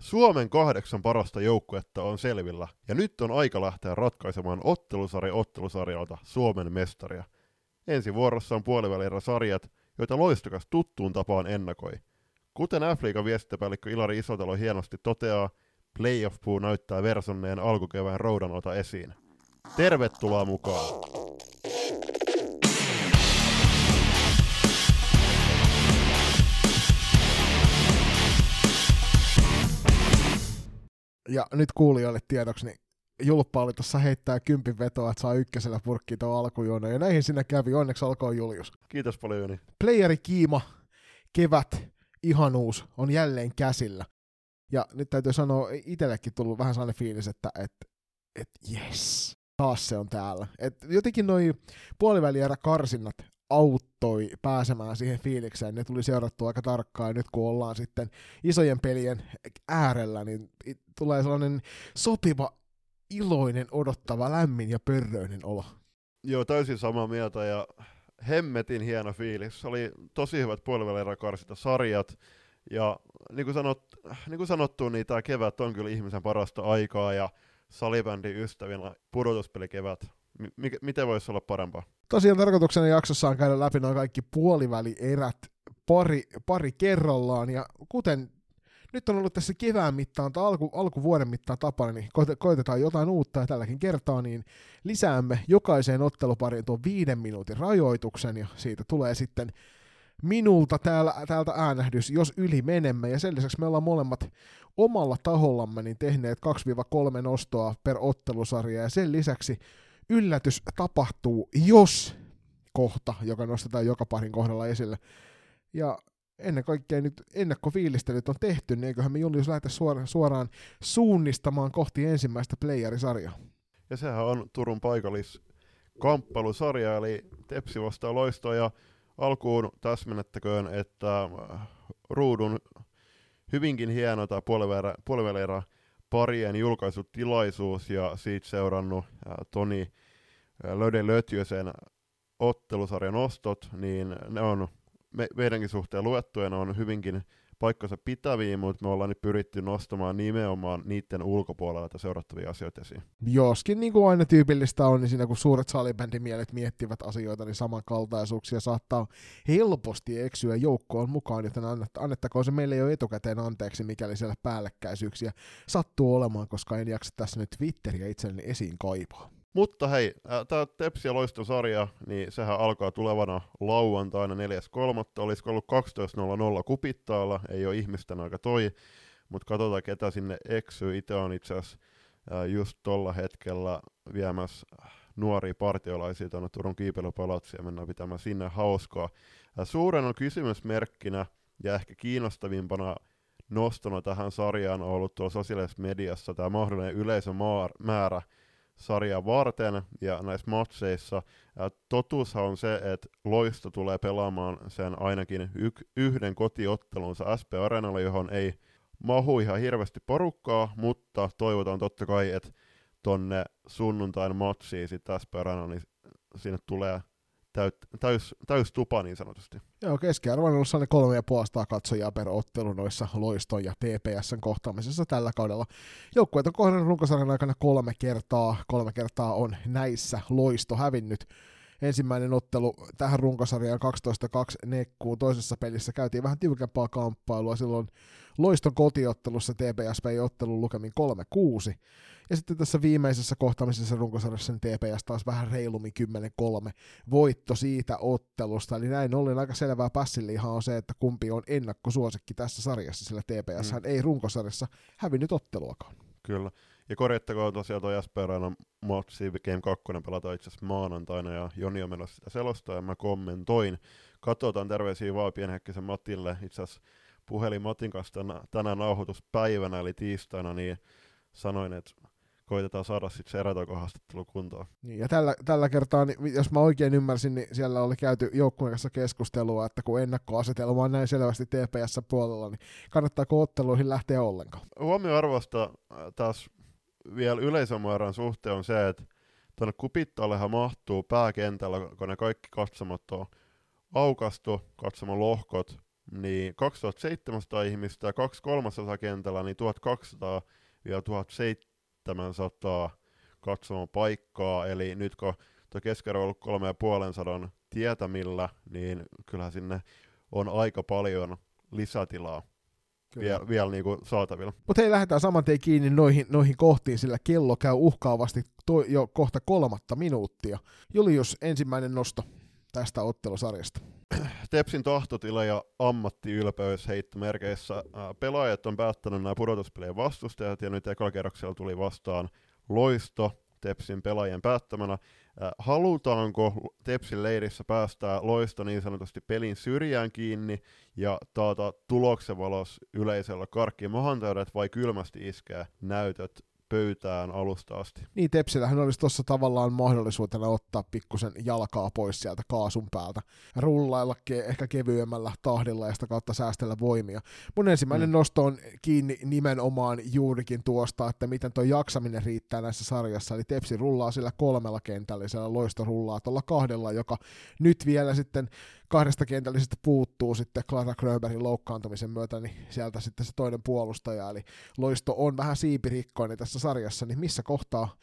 Suomen kahdeksan parasta joukkuetta on selvillä, ja nyt on aika lähteä ratkaisemaan ottelusarja ottelusarjalta Suomen mestaria. Ensi vuorossa on puolivälierä sarjat, joita loistokas tuttuun tapaan ennakoi. Kuten F-liigan viestintäpäällikkö Ilari Isotalo hienosti toteaa, playoff puu näyttää versonneen alkukevään roudanota esiin. Tervetuloa mukaan! Ja nyt kuulijoille tiedoksi, niin Julppa oli tuossa heittää kympin vetoa, että saa ykkösellä purkki tuon alkujuona, ja näihin sinne kävi, onneksi alkoi Julius. Kiitos paljon Joni. Playeri Kiima, kevät, ihanuus on jälleen käsillä. Ja nyt täytyy sanoa, itsellekin tullut vähän sellainen fiilis, että et, et yes, taas se on täällä. Et jotenkin noi puolivälierä karsinnat auttoi pääsemään siihen fiilikseen. Ne tuli seurattua aika tarkkaan. Nyt kun ollaan sitten isojen pelien äärellä, niin tulee sellainen sopiva, iloinen, odottava, lämmin ja pörröinen olo. Joo, täysin samaa mieltä ja hemmetin hieno fiilis. Se oli tosi hyvät puolivälierä sarjat. Ja niin kuin, sanot, niin kuin sanottu, niin tämä kevät on kyllä ihmisen parasta aikaa ja salibändin ystävinä pudotuspelikevät. M- miten voisi olla parempaa? Tosiaan tarkoituksena jaksossa on käydä läpi noin kaikki puolivälierät pari, pari kerrallaan, ja kuten nyt on ollut tässä kevään mittaan tai alku, alkuvuoden mittaan tapana, niin koitetaan jotain uutta ja tälläkin kertaa, niin lisäämme jokaiseen ottelupariin tuon viiden minuutin rajoituksen, ja siitä tulee sitten minulta täällä, täältä äänähdys, jos yli menemme, ja sen lisäksi me ollaan molemmat omalla tahollamme niin tehneet 2-3 nostoa per ottelusarja, ja sen lisäksi yllätys tapahtuu, jos kohta, joka nostetaan joka parin kohdalla esille. Ja ennen kaikkea nyt ennakkofiilistelyt on tehty, niin eiköhän me Julius lähdetä suoraan, suoraan suunnistamaan kohti ensimmäistä playerisarjaa. Ja sehän on Turun paikallis kamppailusarja, eli Tepsi vastaa loistoa, ja alkuun täsmennettäköön, että äh, ruudun hyvinkin hieno tämä puoliväliä parien julkaisutilaisuus ja siitä seurannut ää, Toni Löden Lötjösen ottelusarjan ostot, niin ne on me, meidänkin suhteen luettuja, ne on hyvinkin paikkansa pitäviä, mutta me ollaan nyt pyritty nostamaan nimenomaan niiden ulkopuolelta seurattavia asioita esiin. Joskin niin kuin aina tyypillistä on, niin siinä kun suuret salibändimielet miettivät asioita, niin samankaltaisuuksia saattaa helposti eksyä joukkoon mukaan, joten annettakoon se meille jo etukäteen anteeksi, mikäli siellä päällekkäisyyksiä sattuu olemaan, koska en jaksa tässä nyt Twitteriä itselleni esiin kaipaa. Mutta hei, tämä Tepsi ja Loiston sarja, niin sehän alkaa tulevana lauantaina 4.3. Olisiko ollut 12.00 kupittaalla, ei ole ihmisten aika toi, mutta katsotaan ketä sinne eksyy. Itse on itse asiassa just tuolla hetkellä viemässä nuoria partiolaisia tuonne Turun kiipeilypalatsiin ja mennään pitämään sinne hauskaa. Suuren on kysymysmerkkinä ja ehkä kiinnostavimpana nostona tähän sarjaan on ollut tuolla sosiaalisessa mediassa tämä mahdollinen yleisömäärä, sarjaa varten ja näissä matseissa. Totuushan on se, että Loisto tulee pelaamaan sen ainakin y- yhden kotiottelunsa SP Areenalle, johon ei mahu ihan hirveästi porukkaa, mutta toivotaan totta kai, että tonne sunnuntain matsiin sitten SP Areenalle, niin sinne tulee täyt, täys, täys tupa niin sanotusti. Joo, keskiarvo on ollut kolme ja puolesta katsojaa per ottelu noissa Loiston ja TPSn kohtaamisessa tällä kaudella. Joukkueet on kohdannut runkosarjan aikana kolme kertaa, kolme kertaa on näissä Loisto hävinnyt. Ensimmäinen ottelu tähän runkosarjaan 12-2 nekkuun. Toisessa pelissä käytiin vähän tiukempaa kamppailua. Silloin Loiston kotiottelussa TPS vei ottelun lukemin 3-6. Ja sitten tässä viimeisessä kohtaamisessa runkosarjassa niin TPS taas vähän reilummin 10-3 voitto siitä ottelusta. Eli näin ollen aika selvää passilihaa on se, että kumpi on ennakkosuosikki tässä sarjassa, sillä TPS mm. ei runkosarjassa hävinnyt otteluakaan. Kyllä. Ja korjattakoon tosiaan tuo Jasperana matsi Game 2 pelataan itse asiassa maanantaina ja Joni on menossa sitä selostaa ja mä kommentoin. Katsotaan terveisiä vaan pienhäkkisen Matille. Itse asiassa puhelin Matin kanssa tänään nauhoituspäivänä eli tiistaina, niin sanoin, että koitetaan saada sitten se erätoikohaastattelu kuntoon. Niin, ja tällä, tällä kertaa, niin, jos mä oikein ymmärsin, niin siellä oli käyty joukkueen kanssa keskustelua, että kun ennakkoasetelma on näin selvästi TPS-puolella, niin kannattaako otteluihin lähteä ollenkaan? Huomioarvosta äh, taas vielä yleisömäärän suhteen on se, että tuonne kupittallehan mahtuu pääkentällä, kun ne kaikki katsomot on aukastu, katsomon lohkot, niin 2700 ihmistä ja kaksi kolmasosa kentällä niin 1200 ja 1700 katsomaan paikkaa, eli nyt kun tuo keskiarvo on ollut kolme ja puolen sadan tietämillä, niin kyllähän sinne on aika paljon lisätilaa vielä, vielä niinku saatavilla. Mutta hei, lähdetään saman tien kiinni noihin, noihin kohtiin, sillä kello käy uhkaavasti to, jo kohta kolmatta minuuttia. Julius, ensimmäinen nosto tästä ottelusarjasta. Tepsin tahtotila ja ammattiylpeys heittomerkeissä. Pelaajat on päättänyt nämä pudotuspelien vastustajat ja nyt ekalla tuli vastaan loisto Tepsin pelaajien päättämänä. Halutaanko Tepsin leirissä päästää loisto niin sanotusti pelin syrjään kiinni ja taata tuloksen valos yleisöllä karkki mahantäydet vai kylmästi iskeä näytöt pöytään alusta asti. Niin, Tepsillähän olisi tuossa tavallaan mahdollisuutena ottaa pikkusen jalkaa pois sieltä kaasun päältä, rullailla ke- ehkä kevyemmällä tahdilla ja sitä kautta säästellä voimia. Mun ensimmäinen mm. nosto on kiinni nimenomaan juurikin tuosta, että miten tuo jaksaminen riittää näissä sarjassa, eli Tepsi rullaa sillä kolmella kentällisellä, loisto rullaa tuolla kahdella, joka nyt vielä sitten kahdesta kentällisestä puuttuu sitten Clara Gröberin loukkaantumisen myötä, niin sieltä sitten se toinen puolustaja, eli Loisto on vähän siipirikkoinen tässä sarjassa, niin missä kohtaa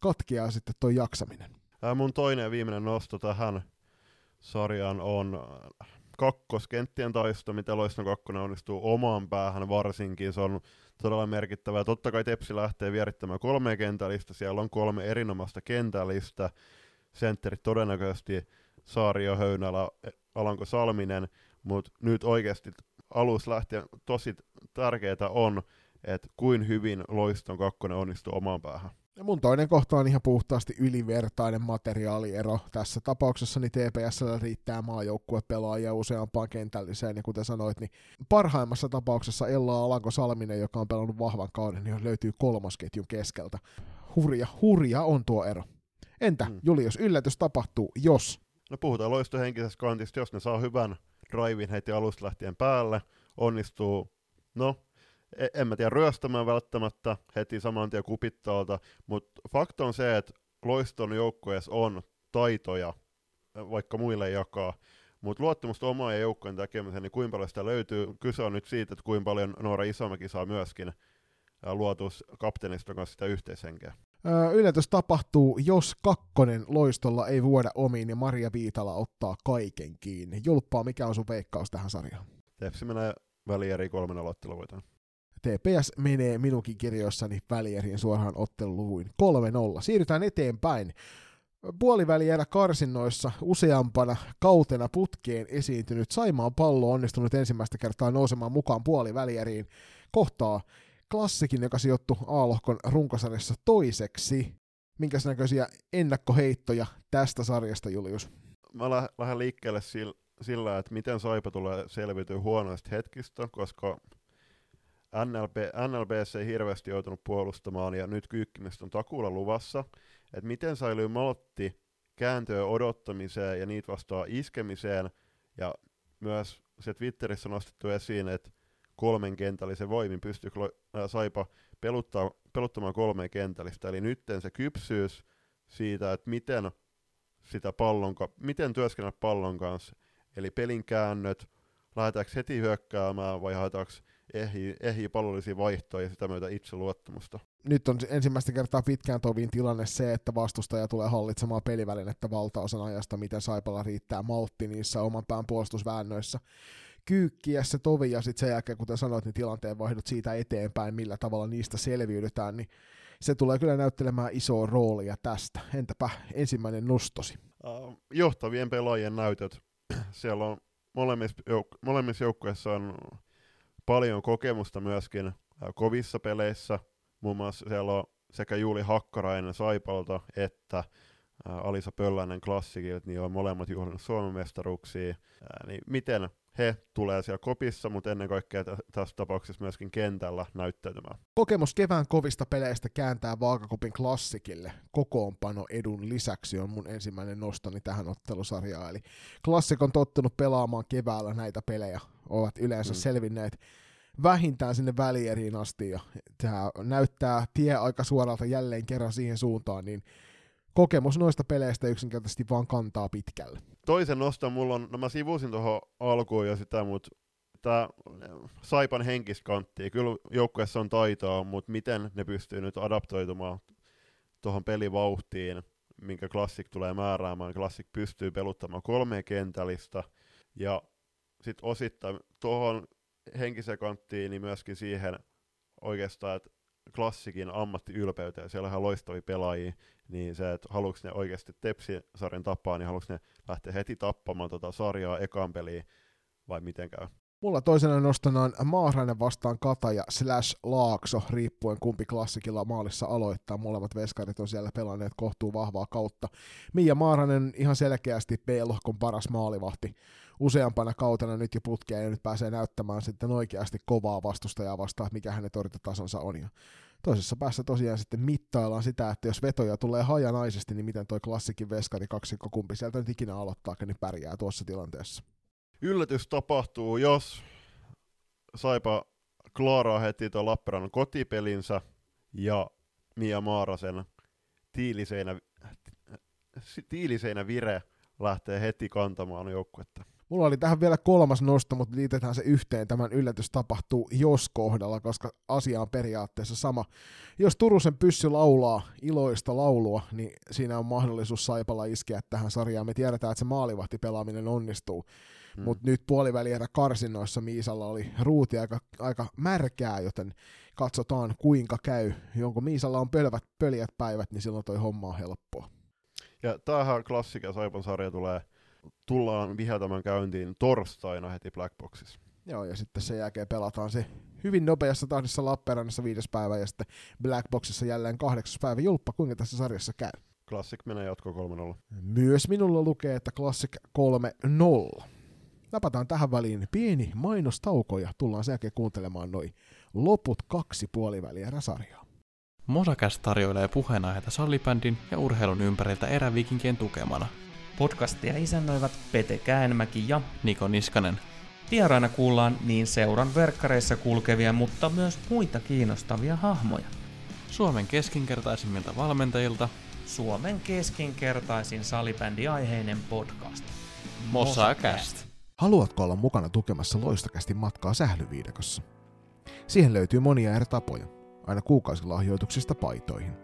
katkeaa sitten tuo jaksaminen? Mun toinen ja viimeinen nosto tähän sarjaan on kakkoskenttien taisto, mitä Loiston kakkonen onnistuu omaan päähän varsinkin. Se on todella merkittävää. Totta kai Tepsi lähtee vierittämään kolme kentällistä. Siellä on kolme erinomaista kentällistä. Sentterit todennäköisesti Saario, Höynälä, Alanko Salminen, mutta nyt oikeasti alus lähtien tosi tärkeää on, että kuin hyvin Loiston kakkonen onnistuu omaan päähän. Ja mun toinen kohta on ihan puhtaasti ylivertainen materiaaliero. Tässä tapauksessa niin TPSllä riittää pelaajia useampaan kentälliseen, ja kuten sanoit, niin parhaimmassa tapauksessa Ella Alanko Salminen, joka on pelannut vahvan kauden, niin löytyy kolmosketjun keskeltä. Hurja, hurja on tuo ero. Entä, hmm. Julius, yllätys tapahtuu, jos No puhutaan loistohenkisestä kantista, jos ne saa hyvän drivin heti alusta lähtien päälle, onnistuu, no, e- en mä tiedä, ryöstämään välttämättä heti saman tien kupittaalta, mutta fakta on se, että loiston joukkueessa on taitoja, vaikka muille jakaa, mutta luottamusta omaa ja joukkojen tekemiseen, niin kuinka paljon sitä löytyy. Kyse on nyt siitä, että kuinka paljon Noora Isomäki saa myöskin luotus kapteeniston kanssa sitä yhteishenkeä. Yllätys tapahtuu, jos kakkonen loistolla ei vuoda omiin ja Maria Viitala ottaa kaiken kiinni. Julppaa, mikä on sun veikkaus tähän sarjaan? Tepsi menee välieriin kolmen aloitteluvuoteen. TPS menee minunkin kirjoissani välieriin suoraan otteluluvuin 3-0. Siirrytään eteenpäin. Puolivälierä karsinnoissa useampana kautena putkeen esiintynyt Saimaan pallo onnistunut ensimmäistä kertaa nousemaan mukaan puolivälieriin kohtaa klassikin, joka sijoittui A-lohkon runkosarjassa toiseksi. Minkäs näköisiä ennakkoheittoja tästä sarjasta, Julius? Mä lähden liikkeelle sillä, että miten Saipa tulee selviytyä huonoista hetkistä, koska NLB, NLBS ei hirveästi joutunut puolustamaan ja nyt kyykkimistä on takuulla luvassa, että miten säilyy maltti kääntöä odottamiseen ja niitä vastaan iskemiseen ja myös se Twitterissä on nostettu esiin, että kolmen kentällisen voimin pystyy Saipa peluttaa, peluttamaan kolmeen kentällistä. Eli nyt se kypsyys siitä, että miten, sitä pallon, miten työskennellä pallon kanssa, eli pelin käännöt, lähdetäänkö heti hyökkäämään vai haetaanko ehii, ehii pallollisia vaihtoja ja sitä myötä itseluottamusta. Nyt on ensimmäistä kertaa pitkään toviin tilanne se, että vastustaja tulee hallitsemaan pelivälinettä valtaosan ajasta, miten Saipalla riittää maltti niissä oman pään puolustusväännöissä kyykkiä se tovi ja sitten sen jälkeen, kuten sanoit, niin tilanteen vaihdot siitä eteenpäin, millä tavalla niistä selviydytään, niin se tulee kyllä näyttelemään isoa roolia tästä. Entäpä ensimmäinen nostosi? Uh, johtavien pelaajien näytöt. Siellä on molemmissa, jouk- molemmissa joukkueissa on paljon kokemusta myöskin uh, kovissa peleissä. Muun muassa siellä on sekä Juuli Hakkarainen Saipalta että uh, Alisa Pöllänen klassikilta, niin on molemmat juhlannut Suomen mestaruuksia. Uh, niin miten he tulee siellä kopissa, mutta ennen kaikkea t- tässä tapauksessa myöskin kentällä näyttäytymään. Kokemus kevään kovista peleistä kääntää vaakakopin klassikille kokoonpano edun lisäksi on mun ensimmäinen nostoni tähän ottelusarjaan. Eli klassik on tottunut pelaamaan keväällä näitä pelejä, ovat yleensä hmm. selvinneet vähintään sinne välieriin asti, ja tämä näyttää tie aika suoralta jälleen kerran siihen suuntaan, niin kokemus noista peleistä yksinkertaisesti vaan kantaa pitkälle. Toisen noston mulla on, no mä sivusin tuohon alkuun jo sitä, mutta tämä Saipan henkiskantti, kyllä joukkueessa on taitoa, mutta miten ne pystyy nyt adaptoitumaan tuohon pelivauhtiin, minkä Classic tulee määräämään. Classic pystyy peluttamaan kolme kentällistä, ja sitten osittain tuohon henkiseen kanttiin, niin myöskin siihen oikeastaan, että klassikin ammattiylpeyteen, siellä on ihan loistavia pelaajia, niin se, että haluatko ne oikeasti Tepsi-sarjan tappaa, niin haluatko ne lähteä heti tappamaan tota sarjaa ekaan peliin, vai miten käy? Mulla toisena nostona on Maahrainen vastaan Kataja slash Laakso, riippuen kumpi klassikilla maalissa aloittaa. Molemmat veskarit on siellä pelanneet kohtuu vahvaa kautta. Mia Maahrainen ihan selkeästi B-lohkon paras maalivahti useampana kautena nyt jo putkeen ja nyt pääsee näyttämään sitten oikeasti kovaa vastustajaa vastaan, mikä hänen torjuntatasonsa on. Ja toisessa päässä tosiaan sitten mittaillaan sitä, että jos vetoja tulee hajanaisesti, niin miten toi klassikin veskari kaksikko kumpi sieltä nyt ikinä aloittaa, niin pärjää tuossa tilanteessa. Yllätys tapahtuu, jos Saipa klaaraa heti tuon Lappeenrannan kotipelinsä ja Mia Maarasen tiiliseinä, tiiliseinä vire lähtee heti kantamaan joukkuetta. Mulla oli tähän vielä kolmas nosto, mutta liitetään se yhteen. Tämän yllätys tapahtuu jos kohdalla, koska asia on periaatteessa sama. Jos Turusen pyssy laulaa iloista laulua, niin siinä on mahdollisuus Saipalla iskeä tähän sarjaan. Me tiedetään, että se maalivahti pelaaminen onnistuu. Hmm. Mutta nyt puolivälierä karsinnoissa Miisalla oli ruuti aika, aika märkää, joten katsotaan kuinka käy. Jonko Miisalla on pölvät, pöljät päivät, niin silloin toi homma on helppoa. Ja tämähän klassika Saipan sarja tulee tullaan viheltämään käyntiin torstaina heti Blackboxissa. Joo, ja sitten sen jälkeen pelataan se hyvin nopeassa tahdissa Lappeenrannassa viides päivä ja sitten Blackboxissa jälleen kahdeksas päivä. Julppa, kuinka tässä sarjassa käy? Classic menee jatko 3-0. Myös minulla lukee, että Classic 3-0. Napataan tähän väliin pieni mainostauko ja tullaan sen jälkeen kuuntelemaan noin loput kaksi puoliväliä sarjaa. Mosakäs tarjoilee puheenaiheita sallibändin ja urheilun ympäriltä erävikinkien tukemana – Podcastia isännöivät Pete Käenmäki ja Niko Niskanen. Vieraina kuullaan niin seuran verkkareissa kulkevia, mutta myös muita kiinnostavia hahmoja. Suomen keskinkertaisimmilta valmentajilta Suomen keskinkertaisin salibändiaiheinen podcast. Mosacast. Haluatko olla mukana tukemassa loistakästi matkaa sählyviidakossa? Siihen löytyy monia eri tapoja, aina kuukausilahjoituksista paitoihin.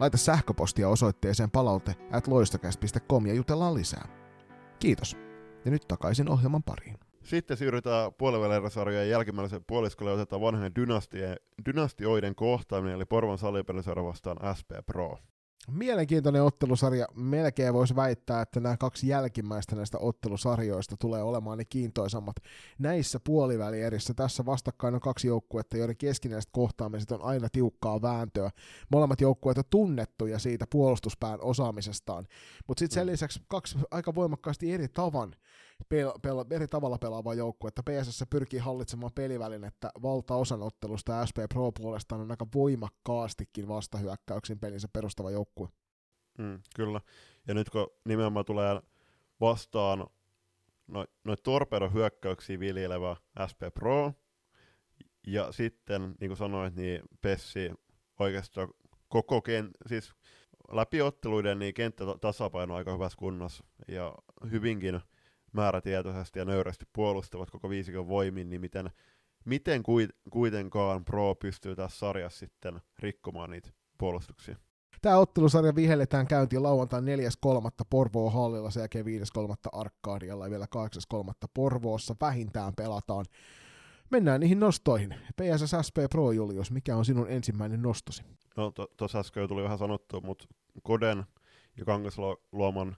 Laita sähköpostia osoitteeseen palaute at ja jutellaan lisää. Kiitos. Ja nyt takaisin ohjelman pariin. Sitten siirrytään puolivälierä jälkimmäisen puoliskolle otetaan vanhojen dynastioiden kohtaaminen, eli Porvan salipelisarja vastaan SP Pro. Mielenkiintoinen ottelusarja. Melkein voisi väittää, että nämä kaksi jälkimmäistä näistä ottelusarjoista tulee olemaan ne kiintoisammat näissä puolivälierissä. Tässä vastakkain on kaksi joukkuetta, joiden keskinäiset kohtaamiset on aina tiukkaa vääntöä. Molemmat joukkueet on tunnettuja siitä puolustuspään osaamisestaan, mutta sitten sen mm. lisäksi kaksi aika voimakkaasti eri tavan pel- pel- eri tavalla pelaava joukkue, että PSS pyrkii hallitsemaan pelivälinettä valtaosan ottelusta SP Pro puolestaan on aika voimakkaastikin vastahyökkäyksin pelinsä perustava joukkue. Mm, kyllä. Ja nyt kun nimenomaan tulee vastaan noin no torpedohyökkäyksiä viljelevä SP Pro, ja sitten, niin kuin sanoit, niin Pessi oikeastaan koko ken, siis läpiotteluiden niin kenttätasapaino aika hyvässä kunnossa, ja hyvinkin määrätietoisesti ja nöyrästi puolustavat koko viisikon voimin, niin miten, miten kuitenkaan Pro pystyy tässä sarjassa sitten rikkomaan niitä puolustuksia? Tämä ottelusarja vihelletään käyntiin lauantai 4.3. Porvoo hallilla, sen jälkeen 5.3. Arkadialla ja vielä 8.3. Porvoossa vähintään pelataan. Mennään niihin nostoihin. PSS SP Pro Julius, mikä on sinun ensimmäinen nostosi? No tuossa äsken tuli vähän sanottu, mutta Koden ja Kangasluoman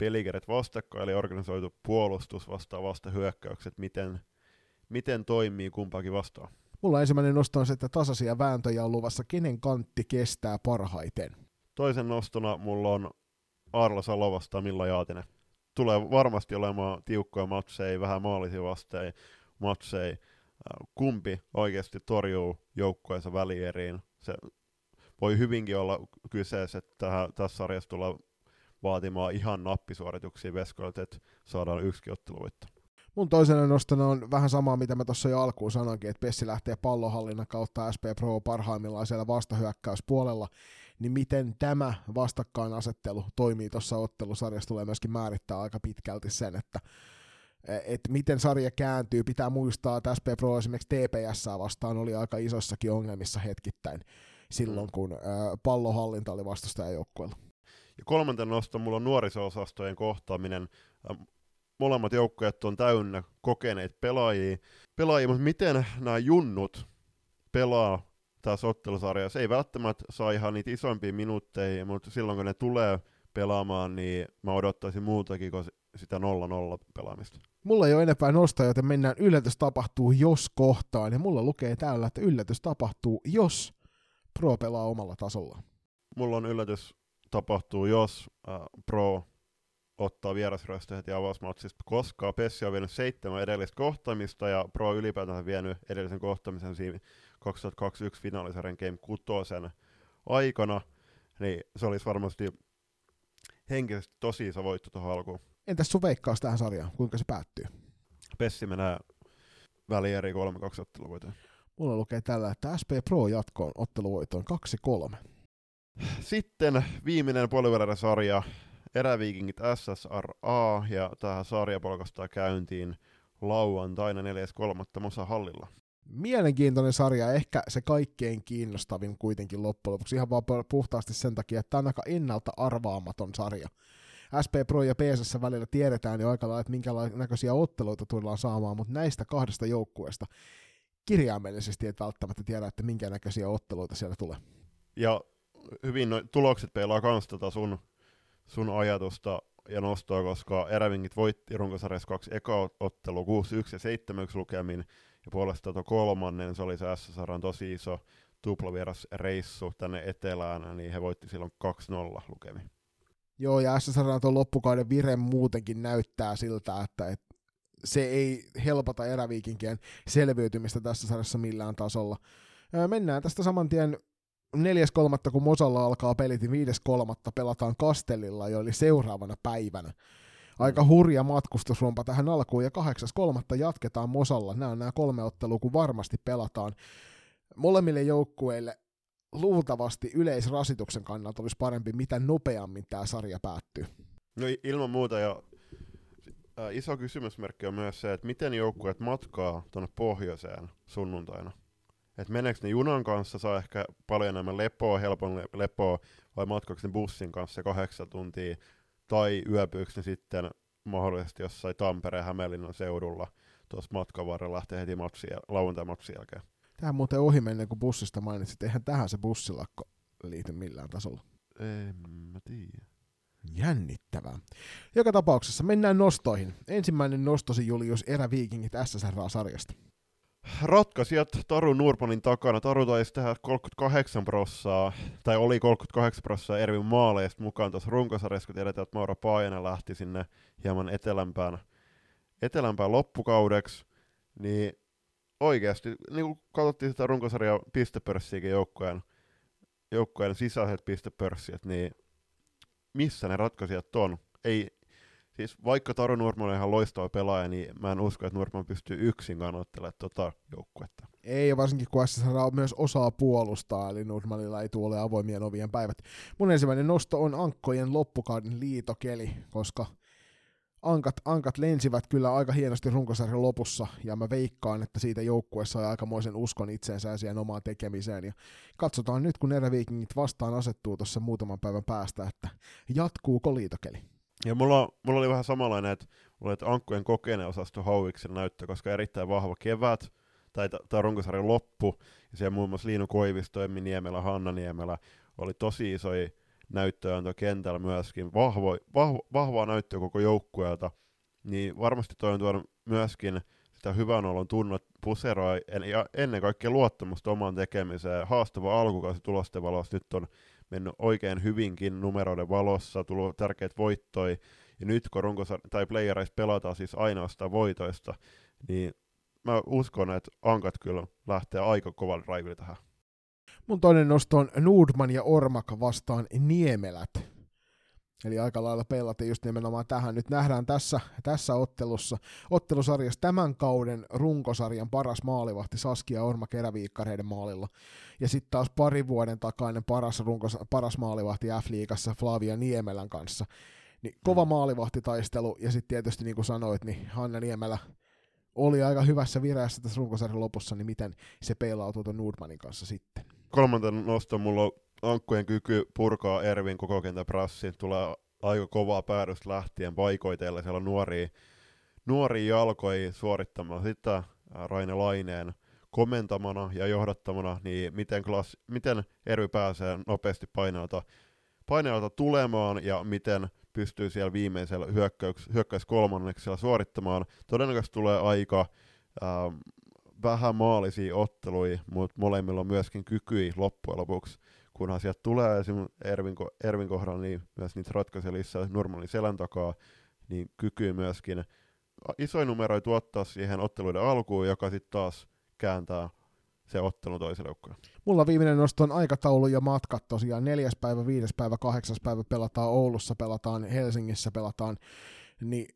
pelikädet vastakkain, eli organisoitu puolustus vastaan vasta hyökkäykset, miten, miten toimii kumpaakin vastaan. Mulla ensimmäinen nosto on se, että tasaisia vääntöjä on luvassa, kenen kantti kestää parhaiten. Toisen nostona mulla on Arla Salo vastaan Milla Jaatinen. Tulee varmasti olemaan tiukkoja matseja, vähän maalisia vasteen matseja. kumpi oikeasti torjuu joukkueensa välieriin. Se voi hyvinkin olla kyseessä, että tässä sarjassa tullaan vaatimaan ihan nappisuorituksia veskoilta, että saadaan yksi otteluvoitto. Mun toisena nostona on vähän samaa, mitä mä tuossa jo alkuun sanoinkin, että Pessi lähtee pallohallinnan kautta SP Pro parhaimmillaan siellä vastahyökkäyspuolella, niin miten tämä vastakkainasettelu toimii tuossa ottelusarjassa tulee myöskin määrittää aika pitkälti sen, että että miten sarja kääntyy. Pitää muistaa, että SP Pro esimerkiksi TPS vastaan oli aika isossakin ongelmissa hetkittäin silloin, mm. kun pallohallinta oli vastustajajoukkueella. Ja kolmanten nosto mulla on nuoriso-osastojen kohtaaminen molemmat joukkueet on täynnä kokeneet pelaajia, pelaajia mutta miten nämä junnut pelaa tässä ottelusarjassa? Ei välttämättä saa ihan niitä isompia minuutteja, mutta silloin kun ne tulee pelaamaan, niin mä odottaisin muutakin kuin sitä 0-0 pelaamista. Mulla ei ole enempää nostaa, joten mennään yllätys tapahtuu jos kohtaan, ja mulla lukee täällä, että yllätys tapahtuu, jos Pro pelaa omalla tasolla. Mulla on yllätys tapahtuu, jos äh, Pro ottaa vierasryöstö heti avausmatsista, koska Pessi on vienyt seitsemän edellistä kohtaamista ja Pro ylipäätään vienyt edellisen kohtamisen siinä 2021 finaalisarjan Game 6 aikana, niin se olisi varmasti henkisesti tosi iso voitto tuohon alkuun. Entäs sun veikkaus tähän sarjaan, kuinka se päättyy? Pessi menee välieri 3-2 otteluvoitoon. Mulla lukee tällä, että SP Pro jatkoon otteluvoitoon 2-3. Sitten viimeinen puolivälierä-sarja, Eräviikingit SSRA, ja tähän sarja polkastaa käyntiin lauantaina 4.3. Mosa Hallilla. Mielenkiintoinen sarja, ehkä se kaikkein kiinnostavin kuitenkin loppujen lopuksi, ihan vaan puhtaasti sen takia, että tämä on aika ennalta arvaamaton sarja. SP Pro ja PSS välillä tiedetään jo aika lailla, että minkä näköisiä otteluita tullaan saamaan, mutta näistä kahdesta joukkueesta kirjaimellisesti et välttämättä tiedä, että minkä näköisiä otteluita siellä tulee. Ja hyvin no, tulokset peilaa kans tota sun sun ajatusta ja nostoa, koska Erävingit voitti runkosarjassa kaksi eka ottelu 6-1 ja 7-1 lukemin, ja puolestaan tuo kolmannen, se oli se SSRan tosi iso tuplavieras reissu tänne etelään, niin he voitti silloin 2-0 lukemin. Joo, ja SSR tuon loppukauden vire muutenkin näyttää siltä, että, että se ei helpota eräviikinkien selviytymistä tässä sarjassa millään tasolla. Mennään tästä saman tien 4.3. kun Mosalla alkaa pelit, niin 5.3. pelataan Kastellilla jo, eli seuraavana päivänä. Aika hurja matkustusrumpa tähän alkuun, ja 8.3. jatketaan Mosalla. Nämä on nämä kolme ottelua, kun varmasti pelataan. Molemmille joukkueille luultavasti yleisrasituksen kannalta olisi parempi, mitä nopeammin tämä sarja päättyy. No ilman muuta, ja iso kysymysmerkki on myös se, että miten joukkueet matkaa tuonne pohjoiseen sunnuntaina että meneekö ne junan kanssa, saa ehkä paljon enemmän lepoa, helpon lepoa, vai matkaako ne bussin kanssa kahdeksan tuntia, tai yöpyykö ne sitten mahdollisesti jossain Tampereen Hämeenlinnan seudulla tuossa matkan varrella lähtee heti lauantai-matsin jälkeen. Tähän muuten ohi menneen, kun bussista mainitsit, eihän tähän se bussilakko liity millään tasolla. En mä tiedä. Jännittävää. Joka tapauksessa mennään nostoihin. Ensimmäinen nostosi Julius Eräviikingit SSR-sarjasta ratkaisijat Taru Nurmanin takana. Taru taisi tehdä 38 prossaa, tai oli 38 prossaa Ervin maaleista mukaan tuossa runkosarjassa, kun tiedetään, että Maura Paajanen lähti sinne hieman etelämpään, etelämpään loppukaudeksi, niin oikeasti, niin kun katsottiin sitä runkosarjaa pistepörssiäkin joukkojen, joukkojen sisäiset pistepörssit, niin missä ne ratkaisijat on? Ei, siis vaikka Taru Nurman on ihan loistava pelaaja, niin mä en usko, että Nurman pystyy yksin kannattelemaan tota joukkuetta. Ei, varsinkin kun SSR myös osaa puolustaa, eli Nurmanilla ei tule avoimien ovien päivät. Mun ensimmäinen nosto on Ankkojen loppukauden liitokeli, koska ankat, ankat lensivät kyllä aika hienosti runkosarjan lopussa, ja mä veikkaan, että siitä joukkueessa on aikamoisen uskon itseensä ja siihen omaan tekemiseen. Ja katsotaan nyt, kun eräviikingit vastaan asettuu tuossa muutaman päivän päästä, että jatkuuko liitokeli. Ja mulla, mulla oli vähän samanlainen, että mulla että Ankkujen kokeinen osasto Hauiksen näyttö, koska erittäin vahva kevät, tai tämä runkosarjan loppu, ja siellä muun muassa Liinu Koivisto, Emmi Niemelä, Hanna Niemelä, oli tosi isoja näyttöjä kentällä myöskin, vahvo, vahvo, vahvaa näyttöä koko joukkueelta, niin varmasti toi on tuonut myöskin sitä hyvän olon tunnot puseroa ja ennen kaikkea luottamusta omaan tekemiseen. Haastava alkukausi tulosten valossa. Nyt on mennyt oikein hyvinkin numeroiden valossa, tullut tärkeät voittoi, ja nyt kun runkosar- tai playereissa pelataan siis ainoastaan voitoista, niin mä uskon, että Ankat kyllä lähtee aika kovan raiville tähän. Mun toinen nosto on Nordman ja Ormak vastaan Niemelät. Eli aika lailla peilatte just nimenomaan tähän. Nyt nähdään tässä, tässä ottelussa, ottelusarjassa tämän kauden runkosarjan paras maalivahti Saskia Orma keräviikkareiden maalilla. Ja sitten taas pari vuoden takainen paras, runkos, paras maalivahti F-liigassa Flavia Niemelän kanssa. Niin kova maalivahtitaistelu, ja sitten tietysti niin kuin sanoit, niin Hanna Niemelä oli aika hyvässä vireessä tässä runkosarjan lopussa, niin miten se peilautuu tuon Nordmanin kanssa sitten? Kolmanten nosto mulla on ankkujen kyky purkaa Ervin koko kentän prassi. Tulee aika kovaa päädystä lähtien paikoitella. Siellä on nuoria, nuoria jalkoja suorittamaan sitä Raine Laineen komentamana ja johdattamana, niin miten, klass, miten Ervi pääsee nopeasti painelta, painelta tulemaan ja miten pystyy siellä viimeisellä hyökkäys, hyökkäys kolmanneksella suorittamaan. Todennäköisesti tulee aika ähm, vähän maalisia otteluja, mutta molemmilla on myöskin kykyi loppujen lopuksi, kunhan sieltä tulee esimerkiksi Ervin, Ervin kohdalla niin myös niitä ratkaisuja lisää normaali selän takaa, niin kykyy myöskin isoja numeroita tuottaa siihen otteluiden alkuun, joka sitten taas kääntää se ottelu toiselle joukkueelle. Mulla viimeinen nosto on aikataulu ja matkat tosiaan. Neljäs päivä, viides päivä, kahdeksas päivä pelataan Oulussa, pelataan Helsingissä, pelataan. Niin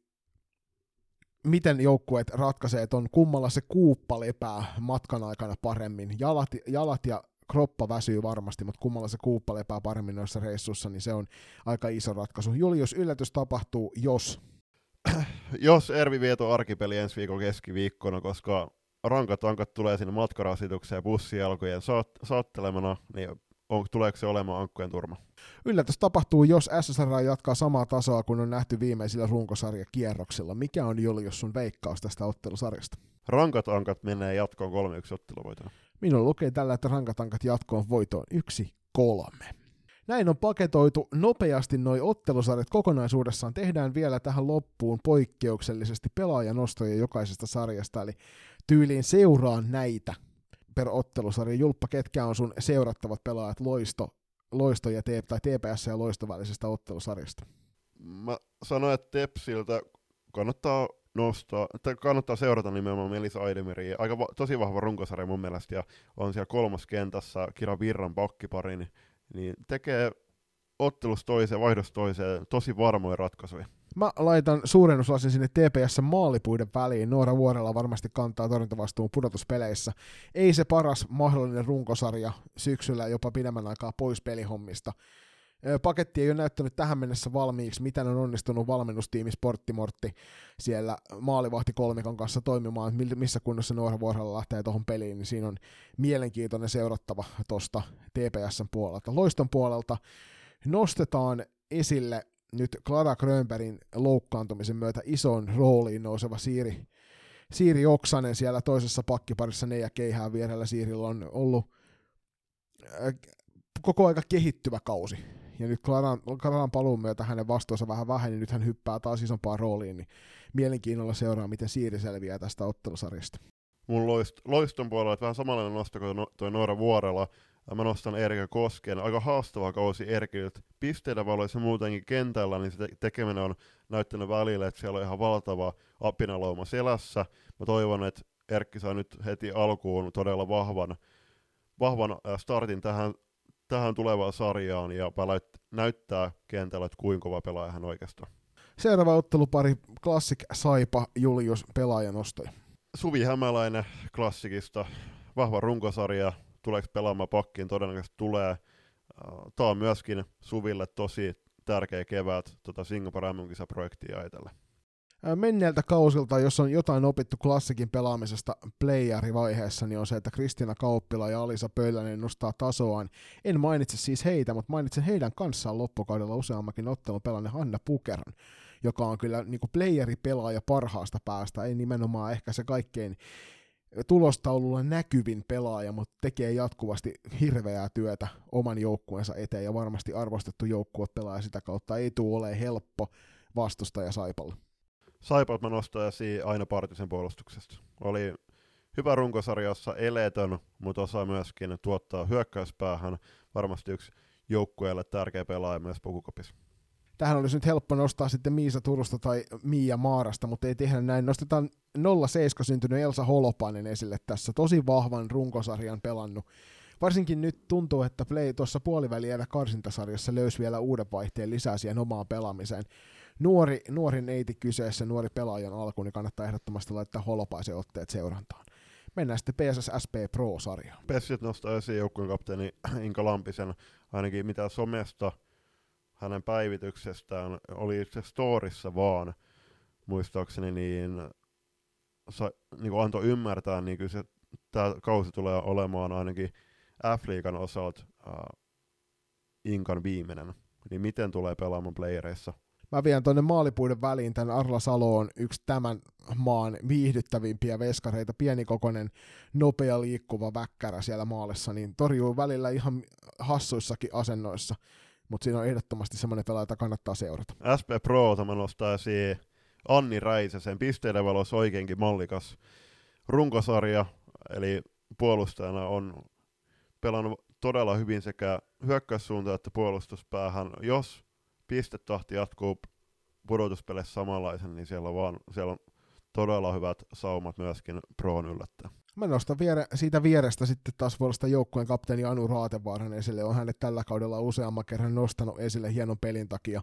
miten joukkueet ratkaisee, on kummalla se kuuppa lepää matkan aikana paremmin. Jalat, jalat ja kroppa väsyy varmasti, mutta kummalla se kuuppa lepää paremmin noissa reissussa, niin se on aika iso ratkaisu. Julius, yllätys tapahtuu, jos... jos Ervi vieto arkipeli ensi viikon keskiviikkona, koska rankat ankat tulee sinne matkarasitukseen bussijalkojen saat, saattelemana, niin on, tuleeko se olemaan ankkujen turma? Yllätys tapahtuu, jos SSR jatkaa samaa tasoa kuin on nähty viimeisillä runkosarjakierroksilla. Mikä on Julius sun veikkaus tästä ottelusarjasta? Rankat ankat menee jatkoon 3-1 otteluvoitoon. Minulla lukee tällä, että rankat ankat jatkoon voitoon 1-3. Näin on paketoitu nopeasti noi ottelusarjat kokonaisuudessaan. Tehdään vielä tähän loppuun poikkeuksellisesti pelaajanostoja jokaisesta sarjasta, eli tyyliin seuraan näitä per ottelusarja. Julppa, ketkä on sun seurattavat pelaajat Loisto, Loisto ja T- tai TPS ja Loisto välisestä ottelusarjasta? Mä sanoin, että Tepsiltä kannattaa nostaa, tai kannattaa seurata nimenomaan Melisa Aidemiriä. Aika va- tosi vahva runkosarja mun mielestä, ja on siellä kolmoskentässä Kira Virran pakkipari, niin, niin tekee ottelusta toiseen, vaihdosta toiseen tosi varmoja ratkaisuja. Mä laitan suurennuslasin sinne TPS maalipuiden väliin. Noora Vuorella varmasti kantaa torjuntavastuun pudotuspeleissä. Ei se paras mahdollinen runkosarja syksyllä jopa pidemmän aikaa pois pelihommista. Paketti ei ole näyttänyt tähän mennessä valmiiksi, miten on onnistunut valmennustiimi Sporttimortti siellä maalivahti kolmikon kanssa toimimaan, missä kunnossa Noora Vuorella lähtee tuohon peliin, niin siinä on mielenkiintoinen seurattava tuosta TPSn puolelta. Loiston puolelta nostetaan esille nyt Clara Grönbergin loukkaantumisen myötä isoon rooliin nouseva Siiri, Siiri Oksanen siellä toisessa pakkiparissa ja keihään vierellä Siirillä on ollut koko aika kehittyvä kausi. Ja nyt Klaran, Klaran paluun myötä hänen vastuunsa vähän väheni, niin nyt hän hyppää taas isompaan rooliin, niin mielenkiinnolla seuraa, miten Siiri selviää tästä ottelusarjasta. Mun loist, loiston puolella, että vähän samanlainen nosto kuin tuo Noora Vuorella, mä nostan Erika Kosken. Aika haastava kausi Erkiltä. Pisteitä valoissa muutenkin kentällä, niin se tekeminen on näyttänyt välillä, että siellä on ihan valtava apinalauma selässä. Mä toivon, että Erkki saa nyt heti alkuun todella vahvan, vahvan startin tähän, tähän tulevaan sarjaan ja näyttää kentällä, että kuinka kova pelaaja hän oikeastaan. Seuraava ottelupari Classic Saipa Julius pelaajanostoja. Suvi Hämäläinen klassikista, vahva runkosarja, tuleeko pelaamaan pakkiin, todennäköisesti tulee. Äh, Tämä on myöskin Suville tosi tärkeä kevät tota Singapore mm projektia ajatella. Menneeltä kausilta, jos on jotain opittu klassikin pelaamisesta playerivaiheessa, niin on se, että Kristina Kauppila ja Alisa Pöllänen nostaa tasoaan. En mainitse siis heitä, mutta mainitsen heidän kanssaan loppukaudella useammakin ottelun pelannut Hanna Pukeron, joka on kyllä niin playeripelaaja parhaasta päästä, ei nimenomaan ehkä se kaikkein tulostaululla näkyvin pelaaja, mutta tekee jatkuvasti hirveää työtä oman joukkueensa eteen ja varmasti arvostettu joukkue pelaa sitä kautta ei tule ole helppo vastustaja Saipalla. Saipat mä nostaisin aina Partisen puolustuksesta. Oli hyvä runkosarjassa eletön, mutta osaa myöskin tuottaa hyökkäyspäähän. Varmasti yksi joukkueelle tärkeä pelaaja myös Pukukopissa. Tähän olisi nyt helppo nostaa sitten Miisa Turusta tai Miia Maarasta, mutta ei tehdä näin. Nostetaan 07 syntynyt Elsa Holopainen esille tässä. Tosi vahvan runkosarjan pelannut. Varsinkin nyt tuntuu, että Play tuossa puoliväliä karsintasarjassa löysi vielä uuden vaihteen lisää siihen omaan pelaamiseen. Nuori, nuori neiti kyseessä, nuori pelaajan alku, niin kannattaa ehdottomasti laittaa Holopaisen otteet seurantaan. Mennään sitten PSS SP Pro-sarjaan. Pessit nostaa esiin joukkueen kapteeni Inka Lampisen, ainakin mitä somesta hänen päivityksestään oli se storissa vaan, muistaakseni, niin, sa, niin kuin antoi ymmärtää, niin kyllä se, tämä kausi tulee olemaan ainakin F-liigan osalta uh, Inkan viimeinen. Niin miten tulee pelaamaan playereissa? Mä vien tuonne maalipuiden väliin tämän Arla Salo on yksi tämän maan viihdyttävimpiä veskareita, pienikokoinen, nopea liikkuva väkkärä siellä maalissa, niin torjuu välillä ihan hassuissakin asennoissa, mutta siinä on ehdottomasti semmoinen pelaaja, jota kannattaa seurata. SP Pro nostaa esiin Anni Räisäsen, pisteiden valossa oikeinkin mallikas runkosarja, eli puolustajana on pelannut todella hyvin sekä hyökkäyssuuntaan että puolustuspäähän. Jos pistetahti jatkuu pudotuspeleissä samanlaisen, niin siellä on, vaan, siellä on todella hyvät saumat myöskin Proon yllättää. Mä nostan viere, siitä vierestä sitten taas puolesta joukkueen kapteeni Anu Raatevaaran esille. On hänet tällä kaudella useamman kerran nostanut esille hienon pelin takia.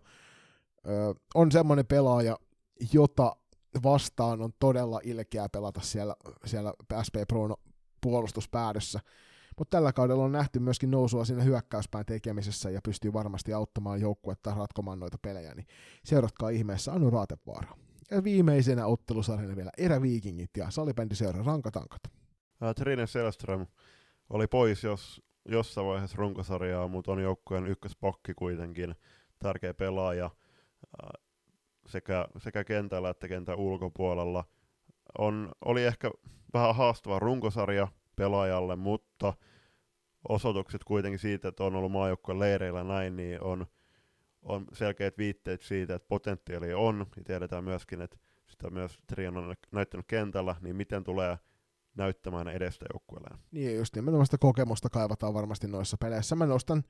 Öö, on semmoinen pelaaja, jota vastaan on todella ilkeää pelata siellä, siellä SP Pro puolustuspäädössä. Mutta tällä kaudella on nähty myöskin nousua siinä hyökkäyspään tekemisessä ja pystyy varmasti auttamaan joukkuetta ratkomaan noita pelejä, niin seuratkaa ihmeessä Anu Raatevaara. Ja viimeisenä ottelusarjana vielä eräviikingit ja salibändiseura Rankatankat. Trine Selström oli pois jos, jossain vaiheessa runkosarjaa, mutta on joukkueen ykköspokki kuitenkin, tärkeä pelaaja sekä, sekä kentällä että kentän ulkopuolella. On, oli ehkä vähän haastava runkosarja pelaajalle, mutta osoitukset kuitenkin siitä, että on ollut maajoukkueen leireillä näin, niin on, on selkeät viitteet siitä, että potentiaali on, ja tiedetään myöskin, että sitä myös Trion on näyttänyt kentällä, niin miten tulee näyttämään edestä joukkueelleen. Niin just nimenomaan kokemusta kaivataan varmasti noissa peleissä. Mä nostan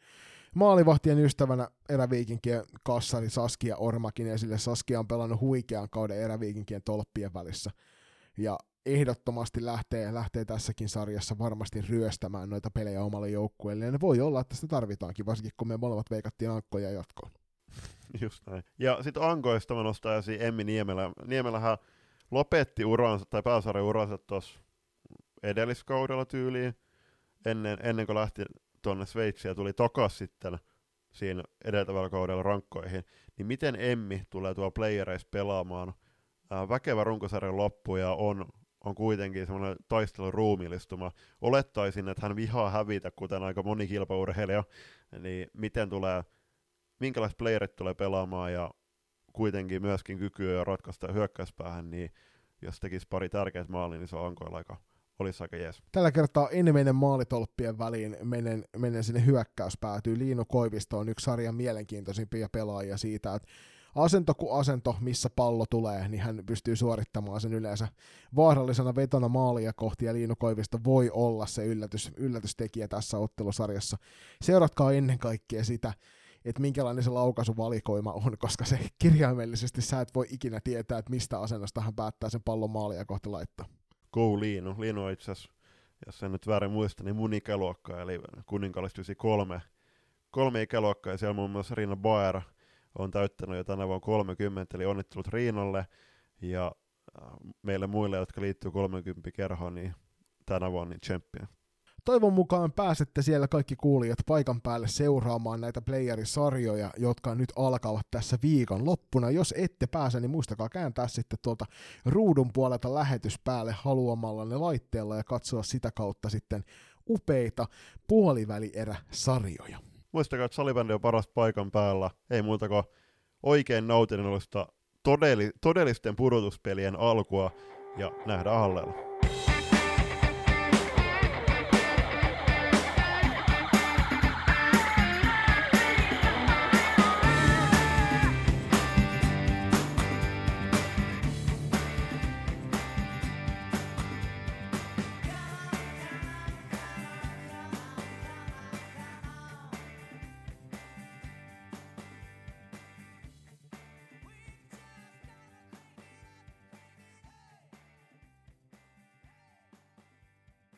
maalivahtien ystävänä eräviikinkien kassari Saskia Ormakin esille. Saskia on pelannut huikean kauden eräviikinkien tolppien välissä. Ja ehdottomasti lähtee, lähtee tässäkin sarjassa varmasti ryöstämään noita pelejä omalle joukkueelle. Ja ne voi olla, että sitä tarvitaankin, varsinkin kun me molemmat veikattiin ankkoja jatkoon. Just näin. Ja sitten ankoista mä nostaisin Emmi Niemelä. Niemelähän lopetti uransa, tai pääsarjan uransa tuossa edelliskaudella tyyliin, ennen, ennen kuin lähti tuonne Sveitsiin ja tuli takas sitten siinä edeltävällä kaudella rankkoihin, niin miten Emmi tulee tuolla playereissa pelaamaan? Ää, väkevä runkosarjan loppu ja on on kuitenkin semmoinen taistelun ruumiillistuma. Olettaisin, että hän vihaa hävitä, kuten aika moni kilpaurheilija, niin miten tulee, minkälaiset playerit tulee pelaamaan ja kuitenkin myöskin kykyä ratkaista hyökkäyspäähän, niin jos tekisi pari tärkeät maalia, niin se on ankoilla aika, olisi aika jees. Tällä kertaa en mene maalitolppien väliin, menen, menen sinne hyökkäyspäätyyn. Liino Koivisto on yksi sarjan mielenkiintoisimpia pelaajia siitä, että asento kuin asento, missä pallo tulee, niin hän pystyy suorittamaan sen yleensä vaarallisena vetona maalia kohti, ja Liino Koivisto voi olla se yllätys, yllätystekijä tässä ottelusarjassa. Seuratkaa ennen kaikkea sitä, että minkälainen se laukaisuvalikoima on, koska se kirjaimellisesti sä et voi ikinä tietää, että mistä asennosta hän päättää sen pallon maalia kohti laittaa. Go Liino. Liino itse asiassa, jos en nyt väärin muista, niin mun ikäluokka, eli kuninkallistyisi kolme, kolme ikäluokkaa, ja siellä muun muassa Riina Baer, on täyttänyt jo tänä vuonna 30, eli onnittelut Riinalle ja äh, meille muille, jotka liittyy 30 kerhoon, niin tänä vuonna niin tsemppiä. Toivon mukaan pääsette siellä kaikki kuulijat paikan päälle seuraamaan näitä playerisarjoja, jotka nyt alkavat tässä viikon loppuna. Jos ette pääse, niin muistakaa kääntää sitten tuolta ruudun puolelta lähetys päälle haluamallanne laitteella ja katsoa sitä kautta sitten upeita puolivälierä-sarjoja. Muistakaa, että salibändi on paras paikan päällä. Ei muuta kuin oikein nautinnollista todelli, todellisten pudotuspelien alkua ja nähdään hallella.